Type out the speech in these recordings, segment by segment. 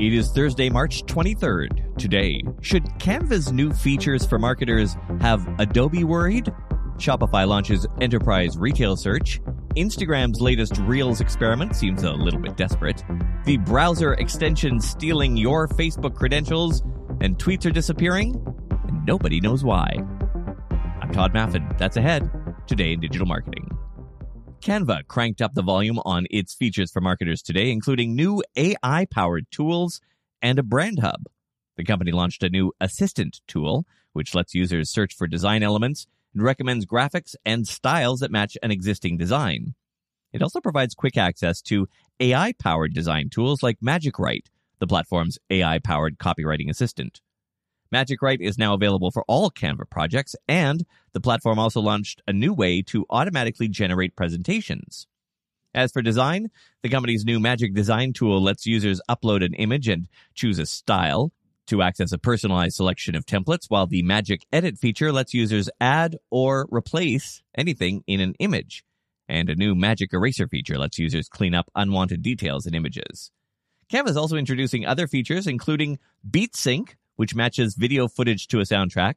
It is Thursday, March 23rd. Today, should Canva's new features for marketers have Adobe worried? Shopify launches enterprise retail search. Instagram's latest Reels experiment seems a little bit desperate. The browser extension stealing your Facebook credentials, and tweets are disappearing, and nobody knows why. I'm Tod Maffin. That's ahead today in digital marketing. Canva cranked up the volume on its features for marketers today, including new AI powered tools and a brand hub. The company launched a new assistant tool, which lets users search for design elements and recommends graphics and styles that match an existing design. It also provides quick access to AI powered design tools like Magic Write, the platform's AI powered copywriting assistant. Magic Write is now available for all Canva projects, and the platform also launched a new way to automatically generate presentations. As for design, the company's new Magic Design tool lets users upload an image and choose a style to access a personalized selection of templates, while the Magic Edit feature lets users add or replace anything in an image. And a new Magic Eraser feature lets users clean up unwanted details in images. Canva is also introducing other features, including Beat Sync, which matches video footage to a soundtrack,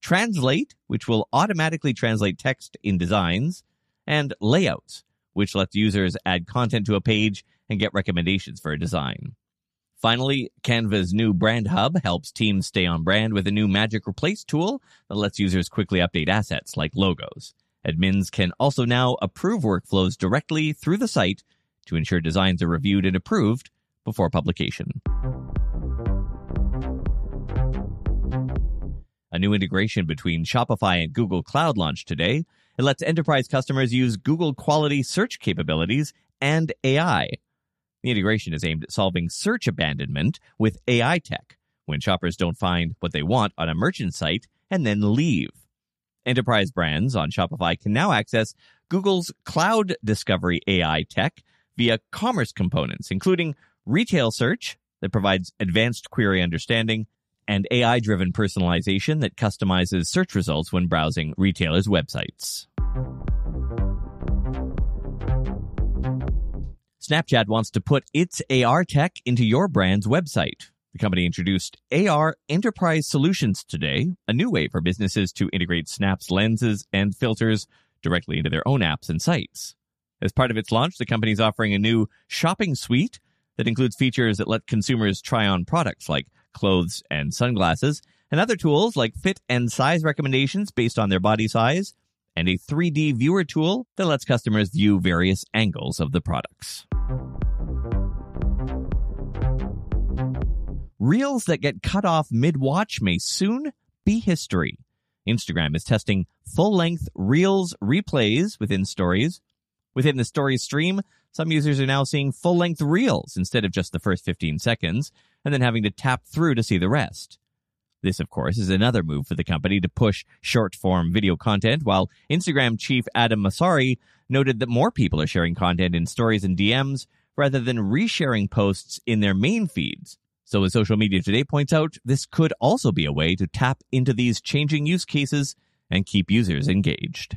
Translate, which will automatically translate text in designs, and Layouts, which lets users add content to a page and get recommendations for a design. Finally, Canva's new brand hub helps teams stay on brand with a new Magic Replace tool that lets users quickly update assets like logos. Admins can also now approve workflows directly through the site to ensure designs are reviewed and approved before publication. A new integration between Shopify and Google Cloud launched today. It lets enterprise customers use Google quality search capabilities and AI. The integration is aimed at solving search abandonment with AI tech when shoppers don't find what they want on a merchant site and then leave. Enterprise brands on Shopify can now access Google's cloud discovery AI tech via commerce components, including retail search that provides advanced query understanding and AI driven personalization that customizes search results when browsing retailers' websites. Snapchat wants to put its AR tech into your brand's website. The company introduced AR Enterprise Solutions today, a new way for businesses to integrate Snap's lenses and filters directly into their own apps and sites. As part of its launch, the company is offering a new shopping suite that includes features that let consumers try on products like clothes, and sunglasses, and other tools like fit and size recommendations based on their body size, and a 3D viewer tool that lets customers view various angles of the products. Reels that get cut off mid watch may soon be history. Instagram is testing full length Reels replays within stories. Within the story stream, some users are now seeing full length Reels instead of just the first 15 seconds, and then having to tap through to see the rest. This, of course, is another move for the company to push short form video content, while Instagram chief Adam Mosseri noted that more people are sharing content in stories and DMs rather than resharing posts in their main feeds. So, as Social Media Today points out, this could also be a way to tap into these changing use cases and keep users engaged.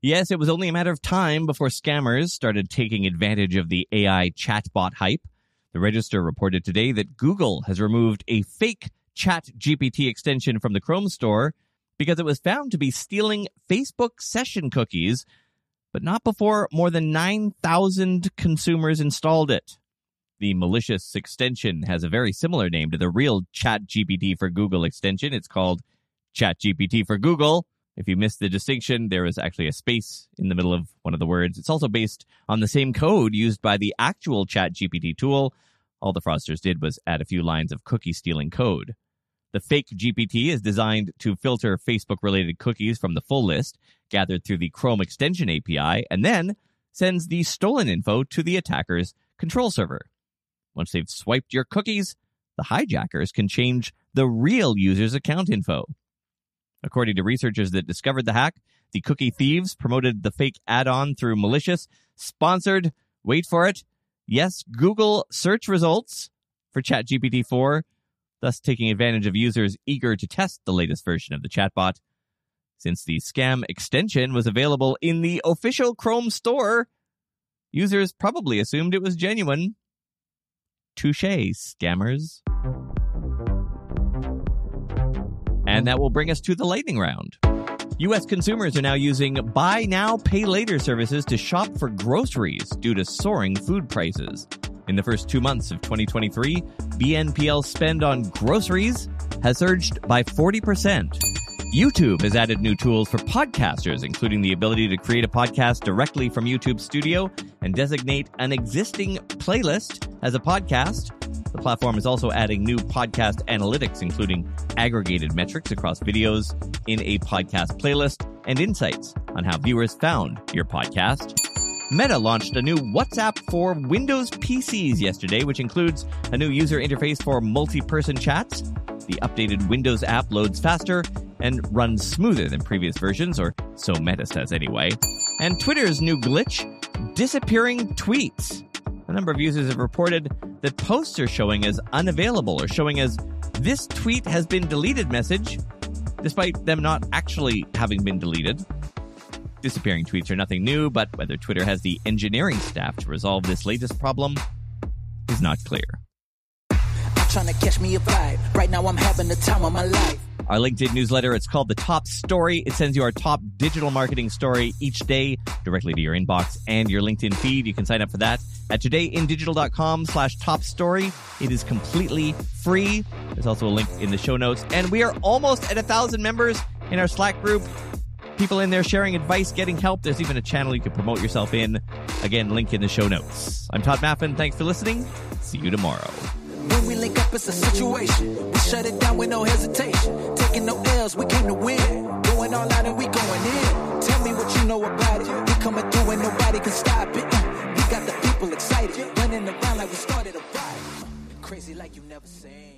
Yes, it was only a matter of time before scammers started taking advantage of the AI chatbot hype. The Register reported today that Google has removed a fake Chat GPT extension from the Chrome store because it was found to be stealing Facebook session cookies, but not before more than 9,000 consumers installed it. The malicious extension has a very similar name to the real Chat GPT for Google extension. It's called Chat GPT for Google. If you missed the distinction, there is actually a space in the middle of one of the words. It's also based on the same code used by the actual ChatGPT tool. All the fraudsters did was add a few lines of cookie stealing code. The fake GPT is designed to filter Facebook related cookies from the full list gathered through the Chrome extension API and then sends the stolen info to the attacker's control server. Once they've swiped your cookies, the hijackers can change the real user's account info. According to researchers that discovered the hack, the cookie thieves promoted the fake add on through malicious, sponsored, wait for it, yes, Google search results for ChatGPT 4, thus taking advantage of users eager to test the latest version of the chatbot. Since the scam extension was available in the official Chrome store, users probably assumed it was genuine. Touche, scammers. And that will bring us to the lightning round. U.S. consumers are now using buy now, pay later services to shop for groceries due to soaring food prices. In the first two months of 2023, BNPL spend on groceries has surged by 40%. YouTube has added new tools for podcasters, including the ability to create a podcast directly from YouTube Studio and designate an existing playlist as a podcast. The platform is also adding new podcast analytics, including aggregated metrics across videos in a podcast playlist and insights on how viewers found your podcast. Meta launched a new WhatsApp for Windows PCs yesterday, which includes a new user interface for multi person chats. The updated Windows app loads faster and runs smoother than previous versions, or so Meta says anyway. And Twitter's new glitch disappearing tweets. A number of users have reported that posts are showing as unavailable or showing as this tweet has been deleted message, despite them not actually having been deleted. Disappearing tweets are nothing new, but whether Twitter has the engineering staff to resolve this latest problem is not clear. Trying to catch me a vibe. Right now I'm having the time of my life. Our LinkedIn newsletter, it's called The Top Story. It sends you our top digital marketing story each day directly to your inbox and your LinkedIn feed. You can sign up for that at todayindigital.com slash top story. It is completely free. There's also a link in the show notes. And we are almost at a thousand members in our Slack group. People in there sharing advice, getting help. There's even a channel you can promote yourself in. Again, link in the show notes. I'm Tod Maffin. Thanks for listening. See you tomorrow. Up, it's a situation. We shut it down with no hesitation. Taking no L's, we came to win. Going all out and we going in. Tell me what you know about it. We coming through and nobody can stop it. Uh, we got the people excited. Running around like we started a riot. Crazy like you never seen.